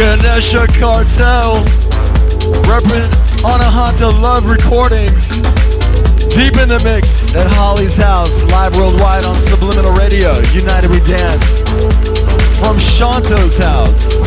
Ganesha Cartel. Represent Anahanta Love Recordings. Deep in the mix at Holly's house, live worldwide on Subliminal Radio. United We Dance. From Shanto's house.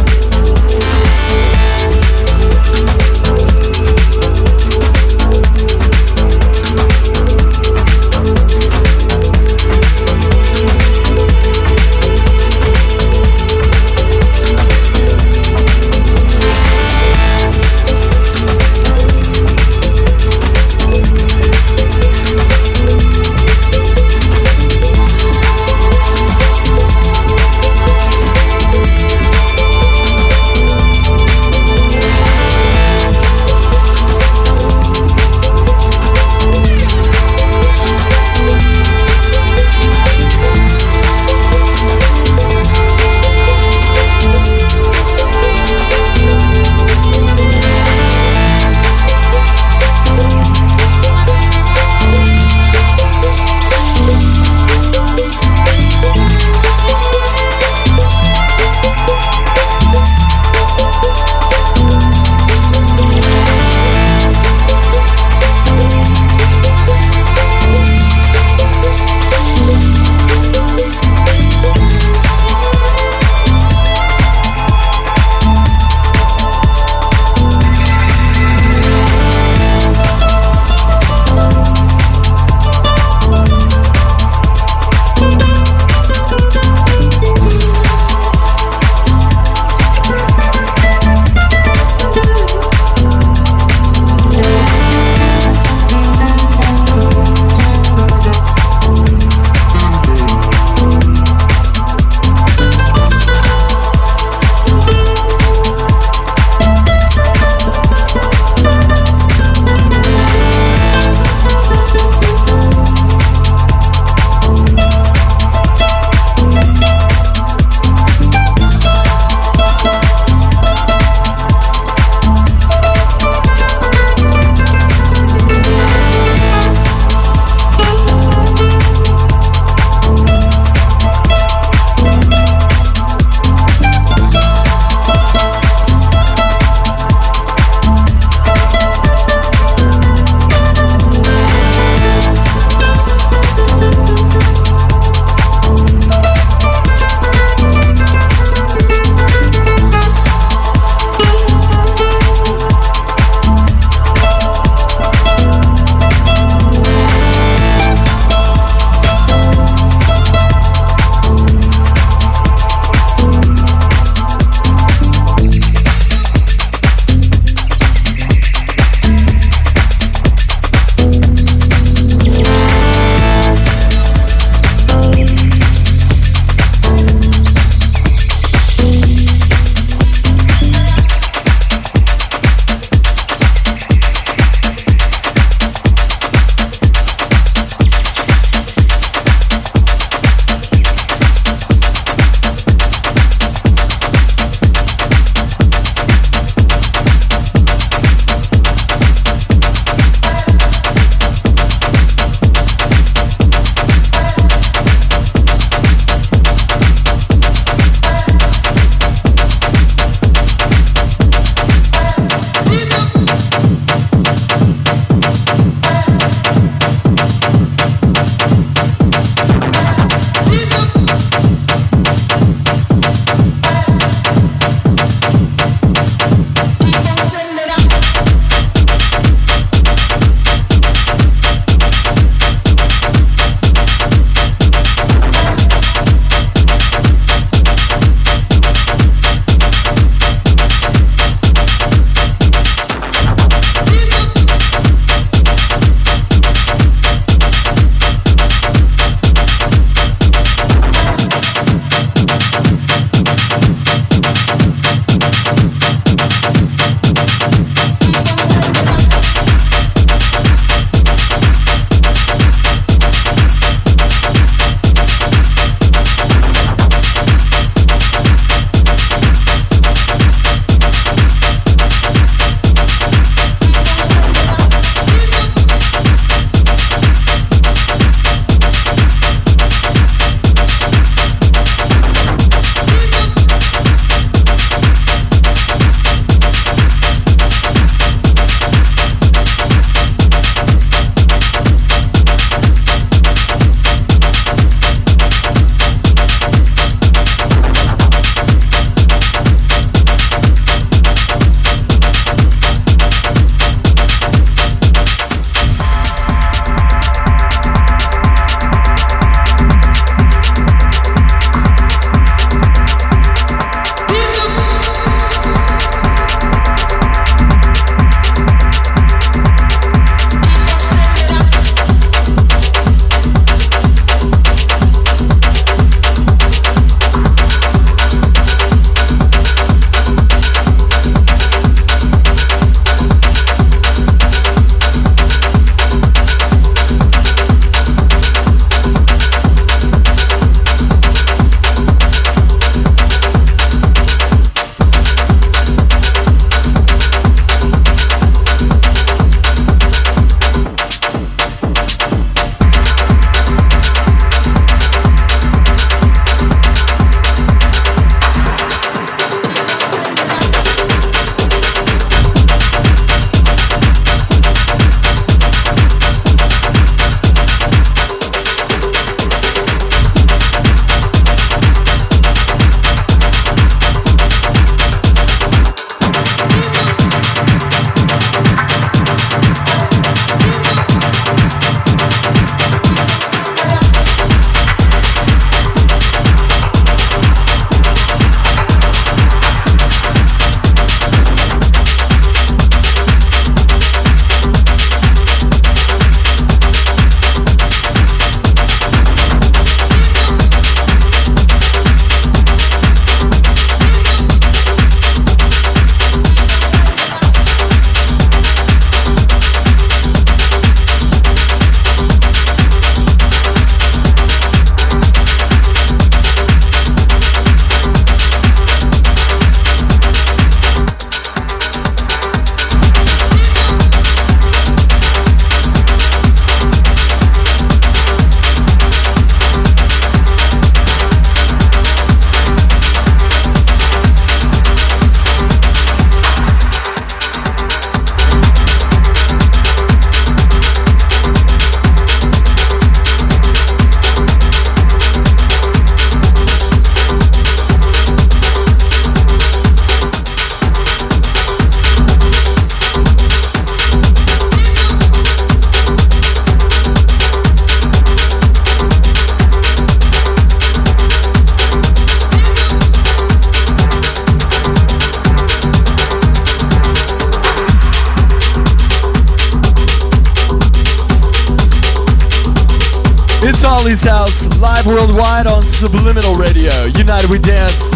Subliminal Radio. United We Dance.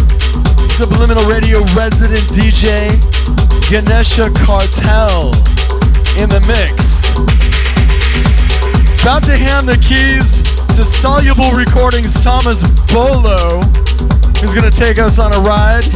Subliminal Radio resident DJ Ganesha Cartel in the mix. About to hand the keys to Soluble Recordings Thomas Bolo, who's to take us on a ride.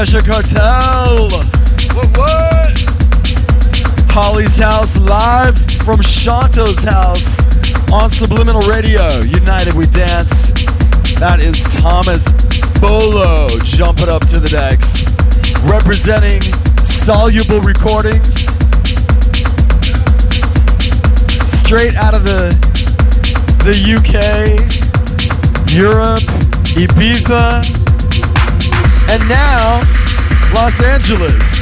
Ganesha Cartel. What, what? Holly's house live from Shanto's house on Subliminal Radio. United we dance. That is Thomas Bolo jumping up to the decks. Representing Soluble Recordings. Straight out of the the UK, Europe, Ibiza, and now Los Angeles.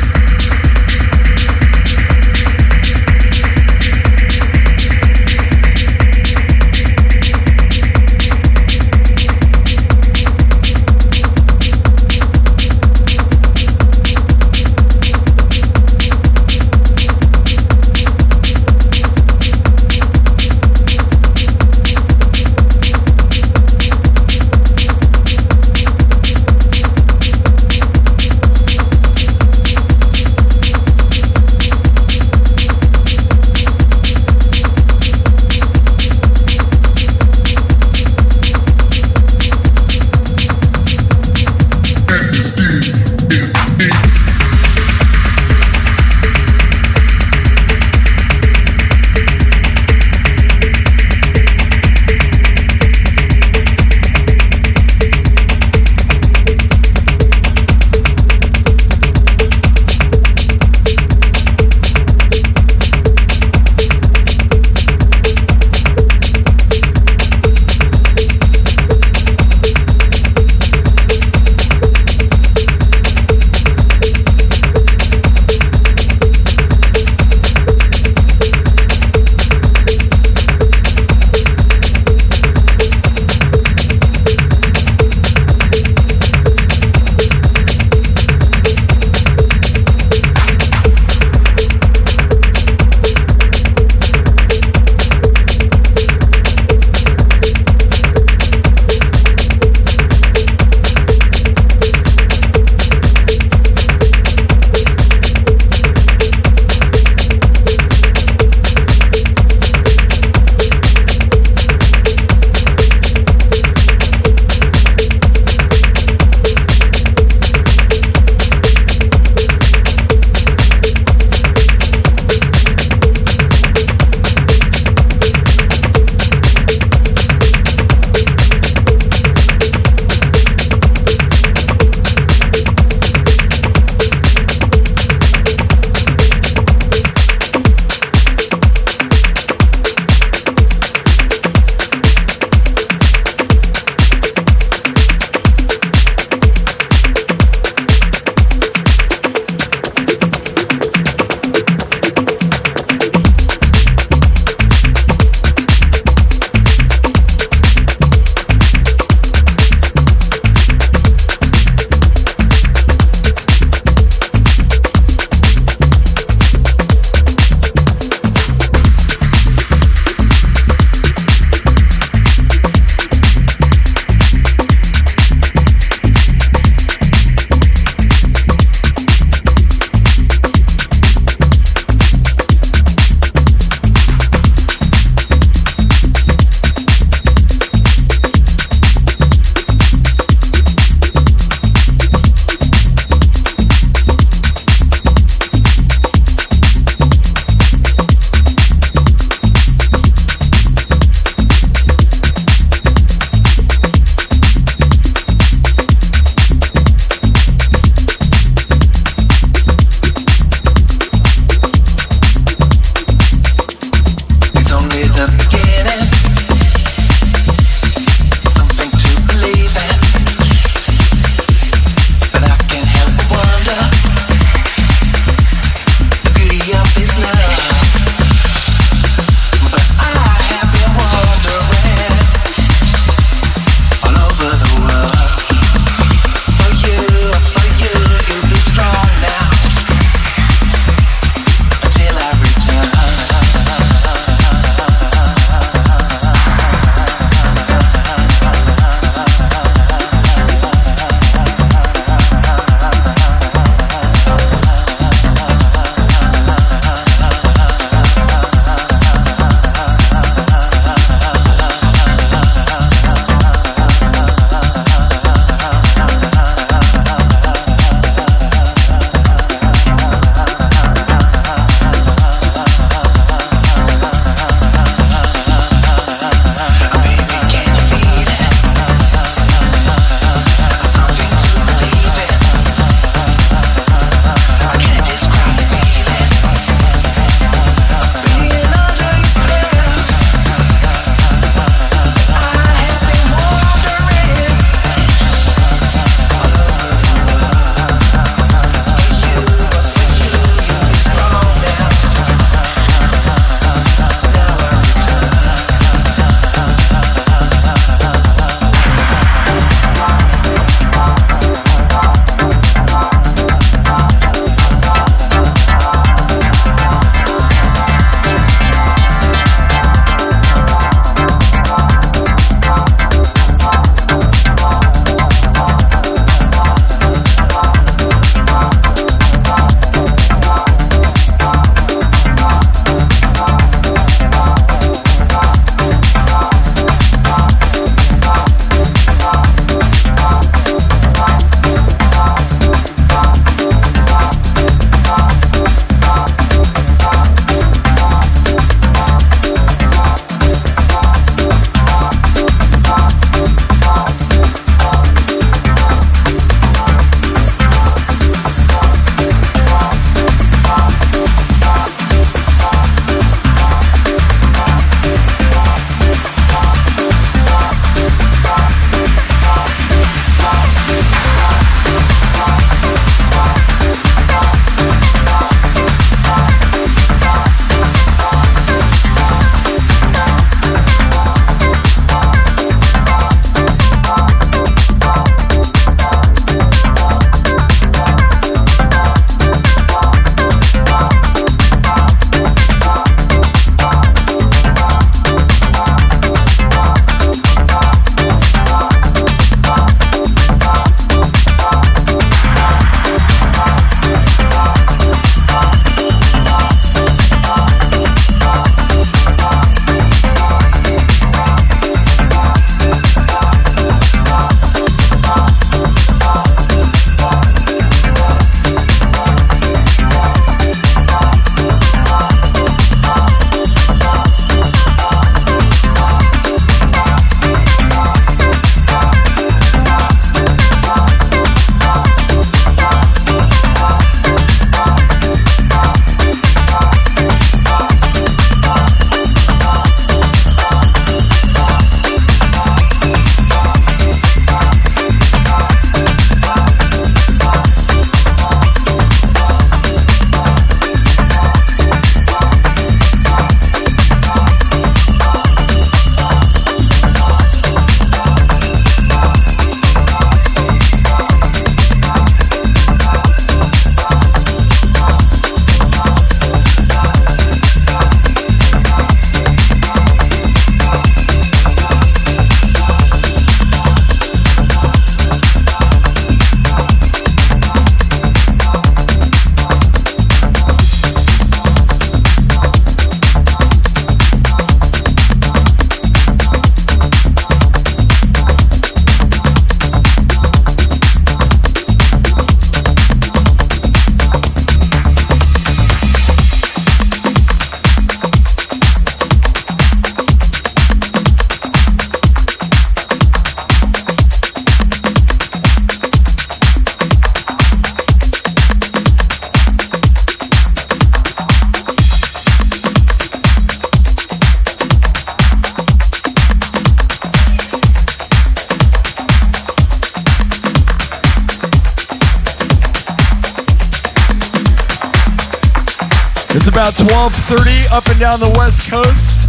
12:30 up and down the West Coast,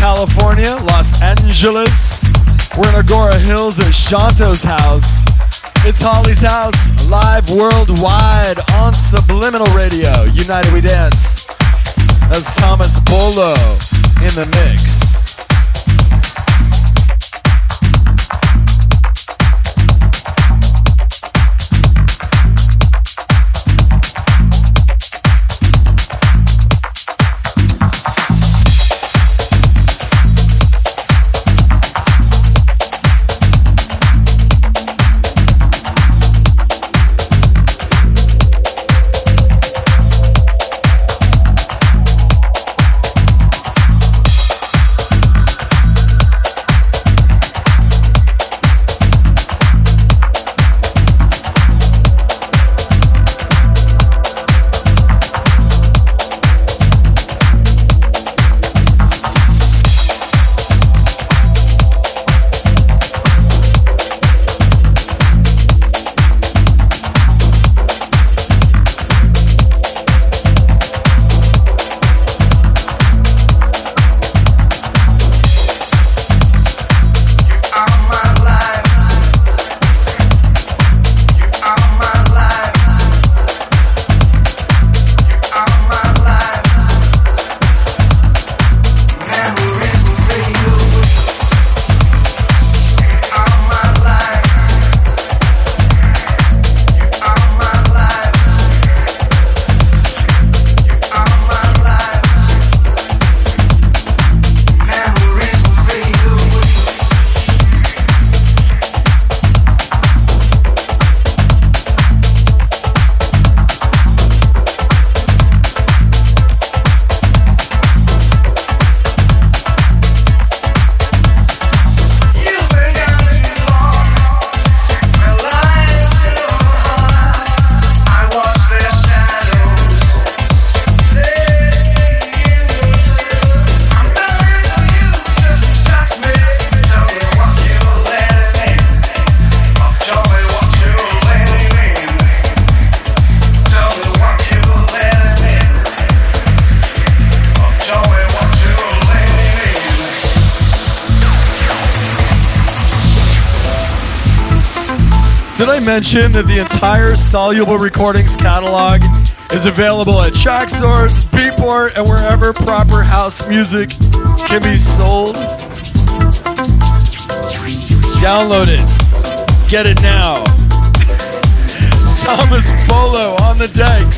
California, Los Angeles. We're in Agoura Hills at Shanto's house. It's Holly's house, live worldwide on Subliminal Radio. United We Dance. That's Thomas Bolo in the mix. Mention that the entire Soluble Recordings catalog is available at Traxsource, Beatport, and wherever proper house music can be sold. Download it. Get it now. Thomas Bolo on the decks.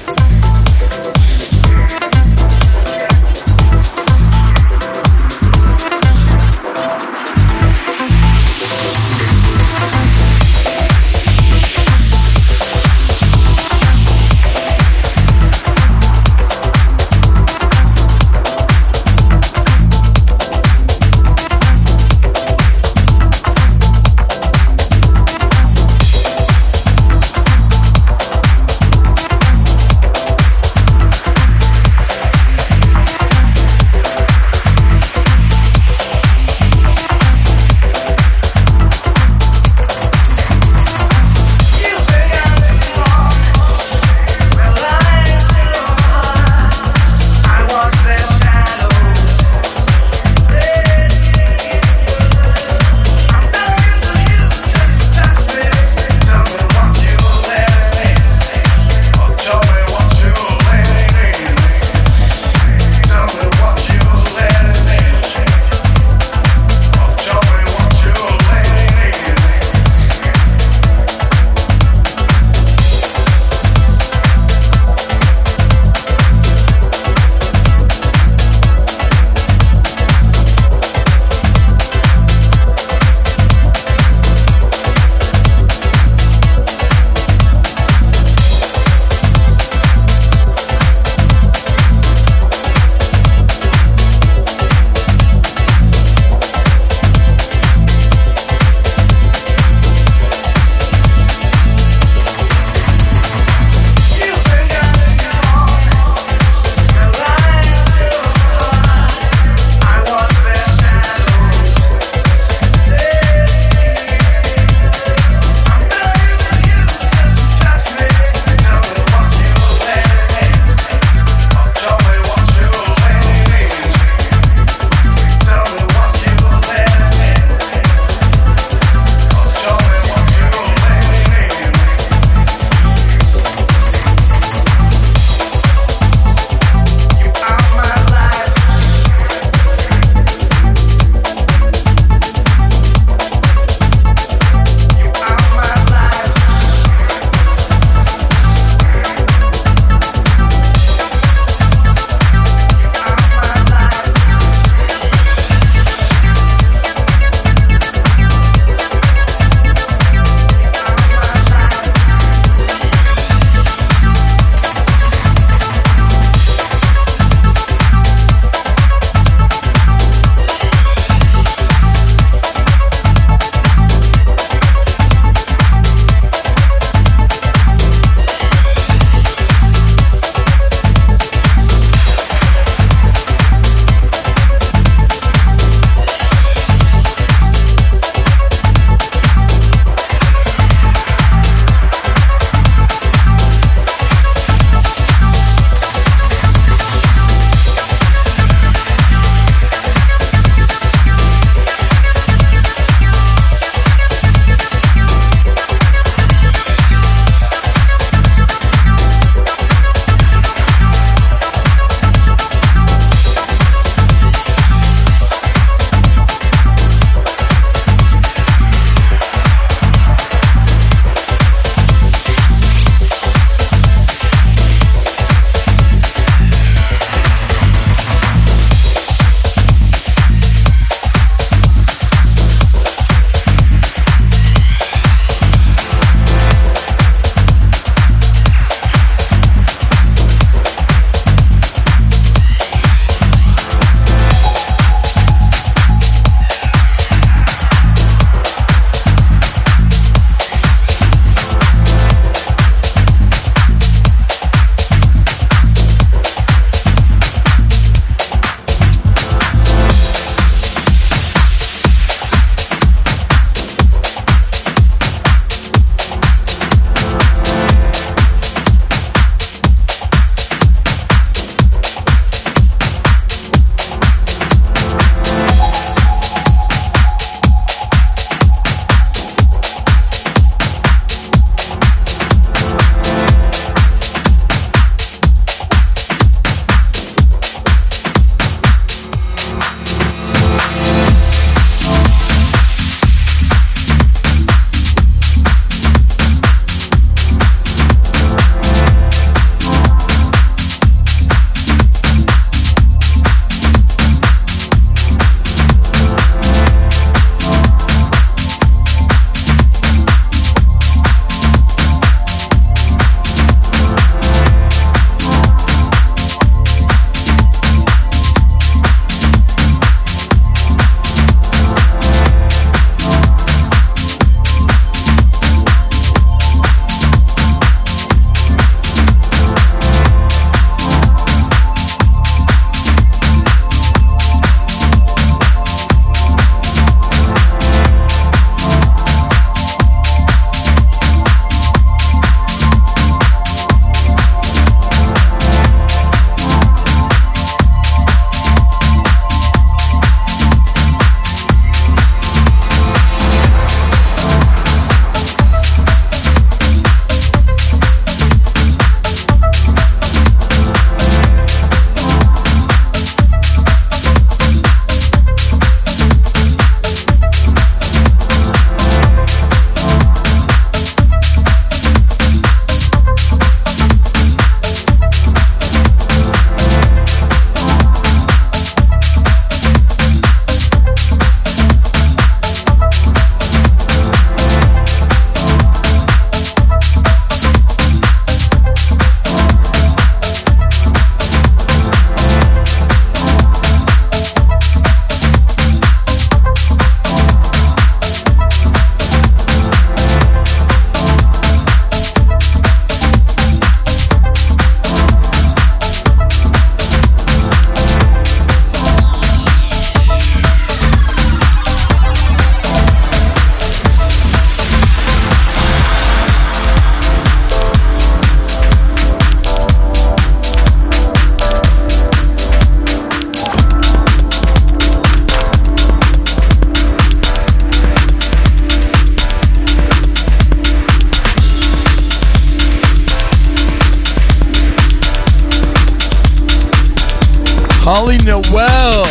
Holly Noel,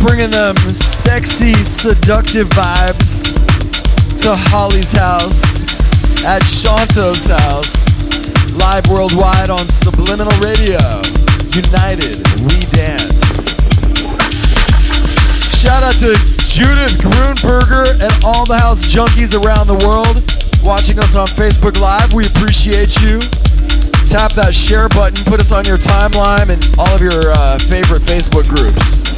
bringing them sexy, seductive vibes to Holly's house at Shanto's house, live worldwide on Subliminal Radio. United, we dance. Shout out to Judith Grunberger and all the house junkies around the world watching us on Facebook Live. We appreciate you. Tap that share button, put us on your timeline and all of your uh, favorite Facebook groups.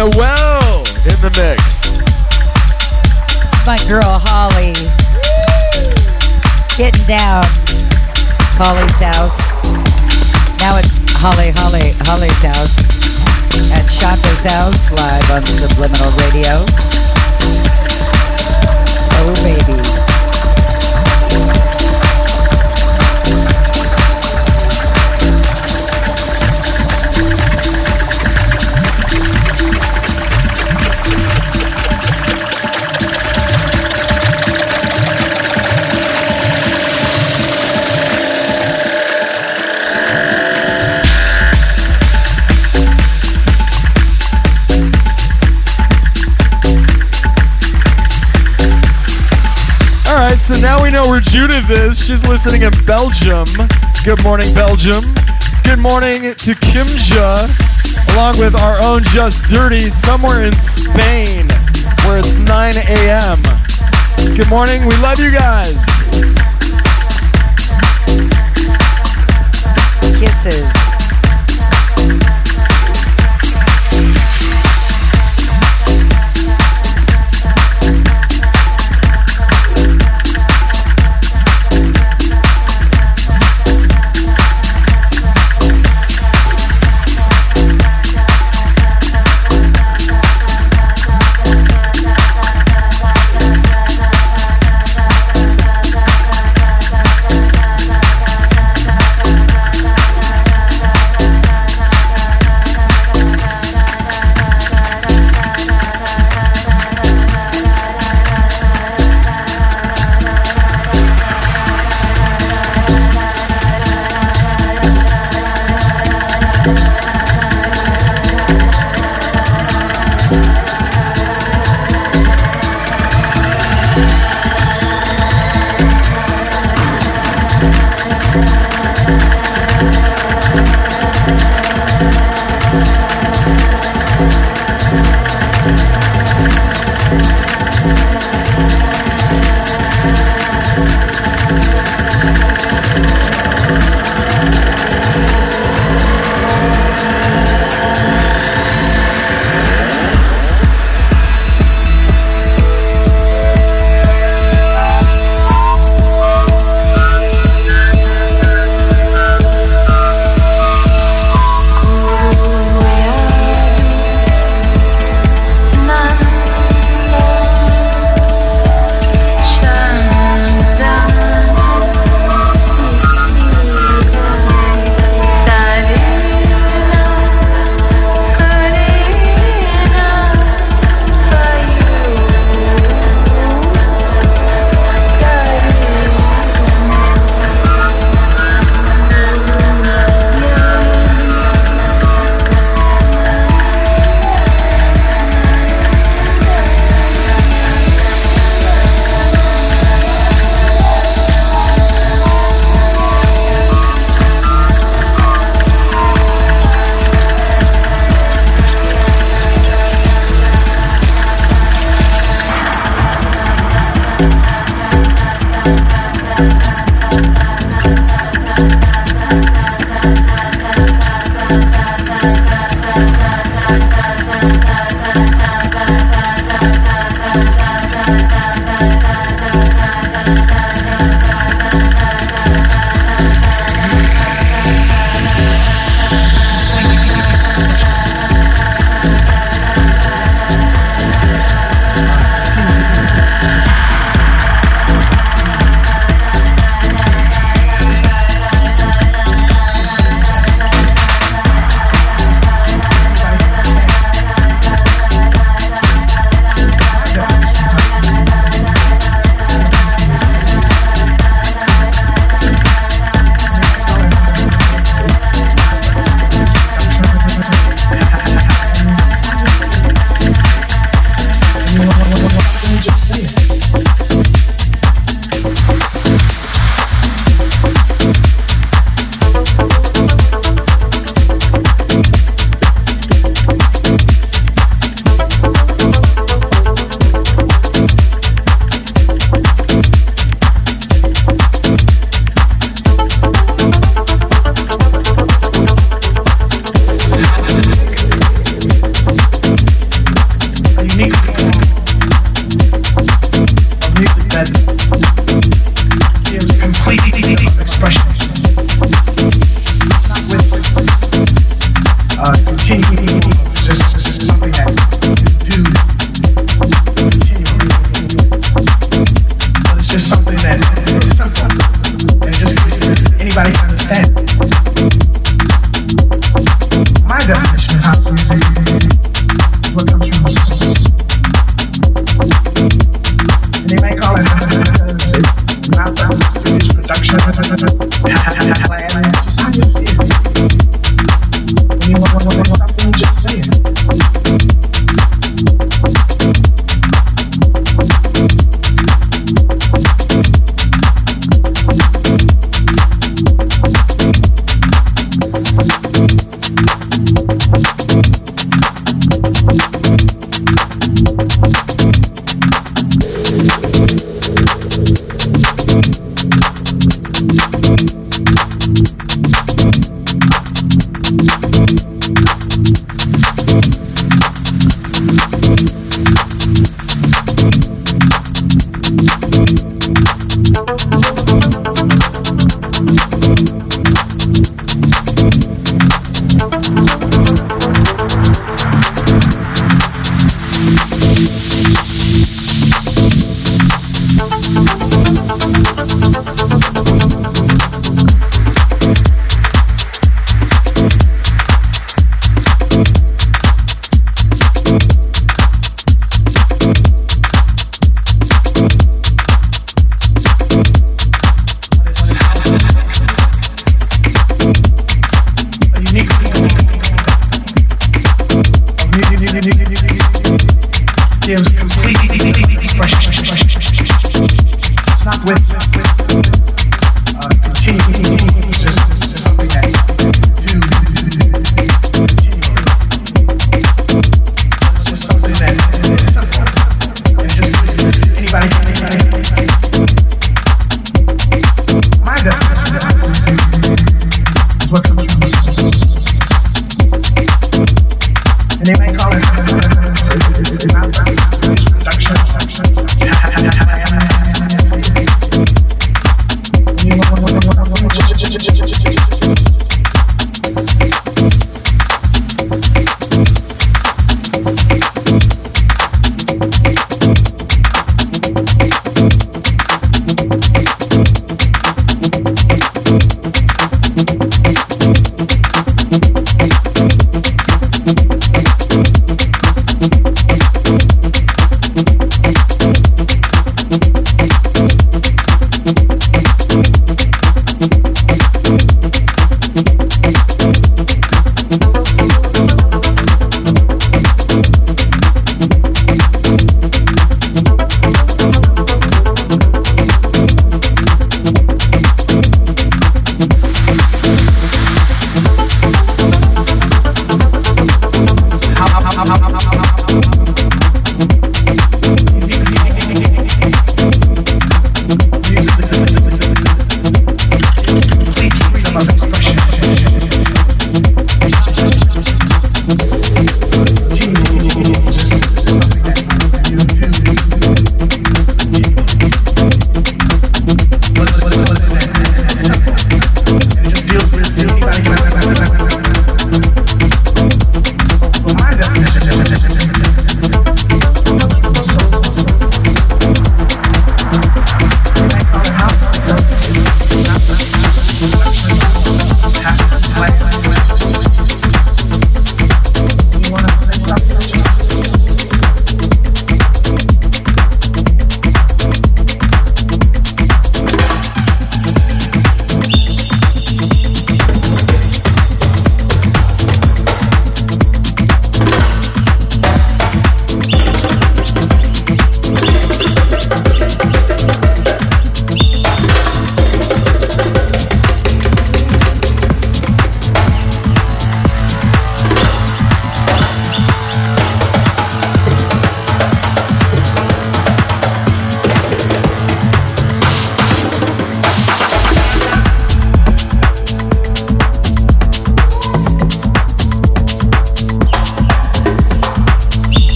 Noel in the mix. It's my girl Holly. Getting down. It's Holly's house. Now it's Holly, Holly, Holly's house. At Shanto's house, live on Subliminal Radio. Oh, baby. She's listening in Belgium. Good morning, Belgium. Good morning to Kimja, along with our own Just Dirty, somewhere in Spain, where it's 9 a.m. Good morning. We love you guys. Kisses.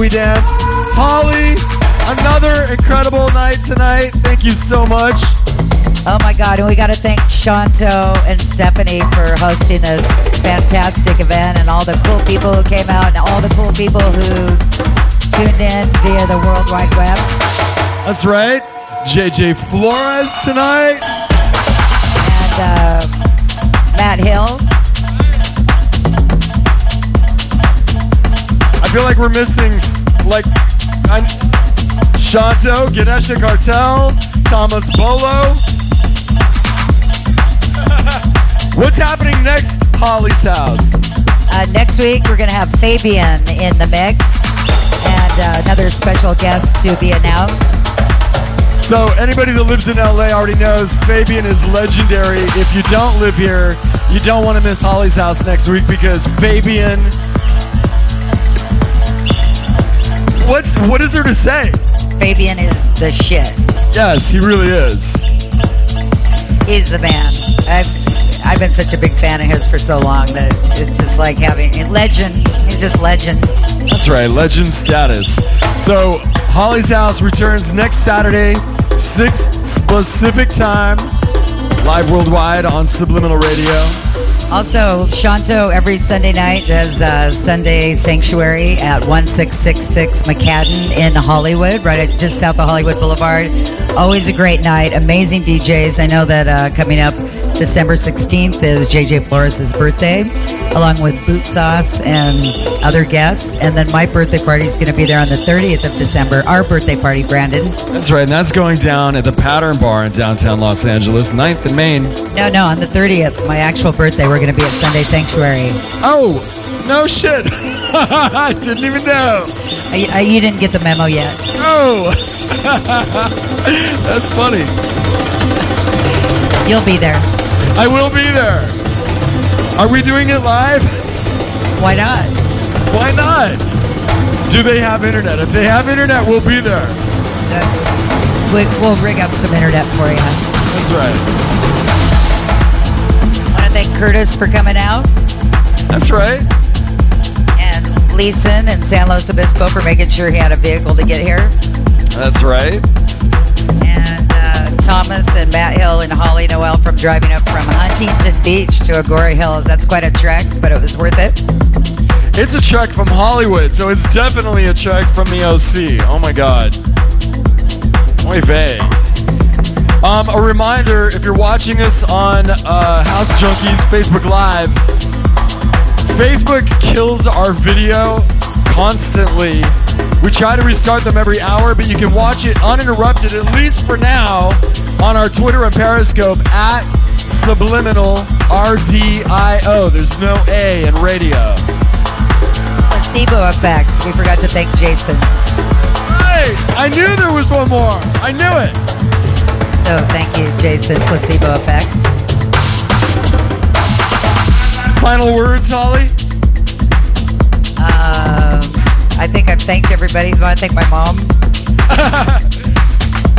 We Dance. Holly, another incredible night tonight. Thank you so much. Oh my God, and we got to thank Shanto and Stephanie for hosting this fantastic event and all the cool people who came out and all the cool people who tuned in via the World Wide Web. That's right. JJ Flores tonight. And uh, Matt Hill. Feel like we're missing, like, I'm Shanto, Ganesh Cartel, Thomas Bolo. What's happening next, Holly's house? Uh, next week, we're going to have Fabian in the mix and uh, another special guest to be announced. So, anybody that lives in LA already knows Fabian is legendary. If you don't live here, you don't want to miss Holly's house next week because Fabian. What's what is there to say? Fabian is the shit. Yes, he really is. He's the man. I've I've been such a big fan of his for so long that it's just like having a legend. He's just legend. That's right, legend status. So Holly's House returns next Saturday, 6 Pacific time, live worldwide on Subliminal Radio. Also, Shanto every Sunday night does uh, Sunday Sanctuary at 1666 McCadden in Hollywood, right just south of Hollywood Boulevard. Always a great night. Amazing DJs. I know that uh, coming up December 16th is JJ Flores' birthday, along with Boot Sauce and other guests. And then my birthday party is going to be there on the 30th of December. Our birthday party, Brandon. That's right, and that's going down at the Pattern Bar in downtown Los Angeles, 9th and Main. No, no, on the 30th, my actual birthday, we're going to be at Sunday Sanctuary. Oh, no shit. I didn't even know. I, I, you didn't get the memo yet. Oh, that's funny. You'll be there. I will be there. Are we doing it live? Why not? Why not? Do they have internet? If they have internet, we'll be there. We, we'll rig up some internet for you. That's right. I want to thank Kurtis for coming out. That's right. And Leeson and San Luis Obispo for making sure he had a vehicle to get here. That's right. Thomas and Matt Hill and Holly Noel from driving up from Huntington Beach to Agoura Hills. That's quite a trek, but it was worth it. It's a trek from Hollywood, so it's definitely a trek from the OC. Oh my god. Muy vey. Um, a reminder if you're watching us on uh, House Junkies Facebook Live, Facebook kills our video constantly. We try to restart them every hour, but you can watch it uninterrupted, at least for now, on our Twitter and Periscope at Subliminal RDIO. There's no A in radio. Placebo eFx. We forgot to thank Jason. Hey, I knew there was one more. I knew it. So thank you, Jason. Placebo eFx. Final words, Holly? I think I've thanked everybody. I want to thank my mom.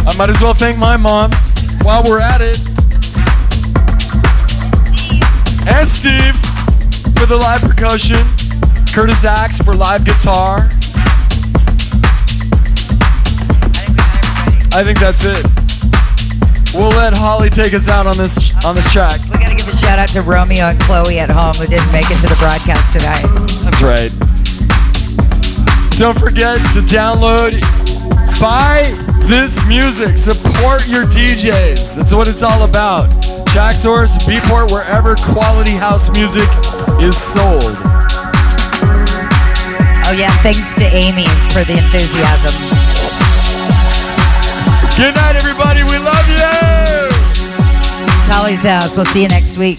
I might as well thank my mom while we're at it. And Steve for the live percussion. Kurtis Acks for live guitar. I think that's it. We'll let Holly take us out on this on this track. We got to give a shout out to Romeo and Chloe at home who didn't make it to the broadcast tonight. That's right. Don't forget to download, buy this music, support your DJs. That's what it's all about. Traxsource, Beatport, wherever quality house music is sold. Oh yeah, thanks to Amy for the enthusiasm. Good night, everybody. We love you. It's Holly's house. We'll see you next week.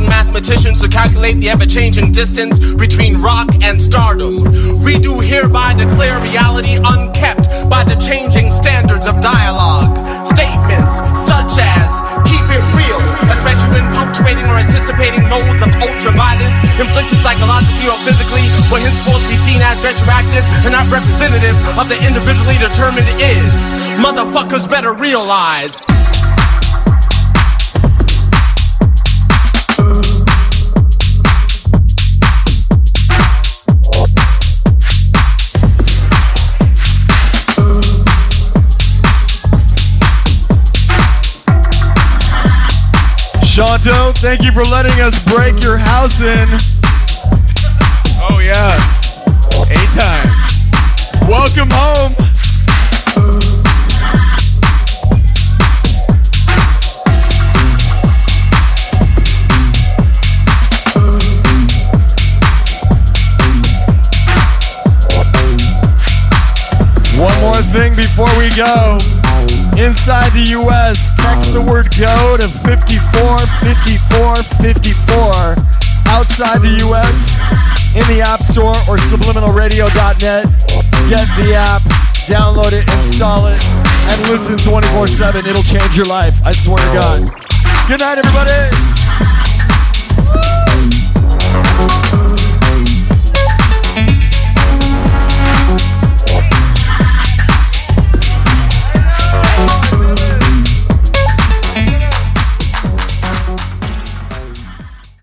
Whirling mathematicians to calculate the ever-changing distance between rock and stardom, we do hereby declare reality unkept by the changing standards of dialogue. Statements such as, keep it real, especially when punctuating or anticipating modes of ultra-violence inflicted psychologically or physically will henceforth be seen as retroactive and not representative of the individually determined is. Motherfuckers better realize Shanto, thank you for letting us break your house in. Oh, yeah. Eight times. Welcome home. One more thing before we go. Inside the US, text the word go to 545454. Outside the US, in the App Store or subliminalradio.net, get the app, download it, install it, and listen 24 7. It'll change your life. I swear to God. Good night, everybody.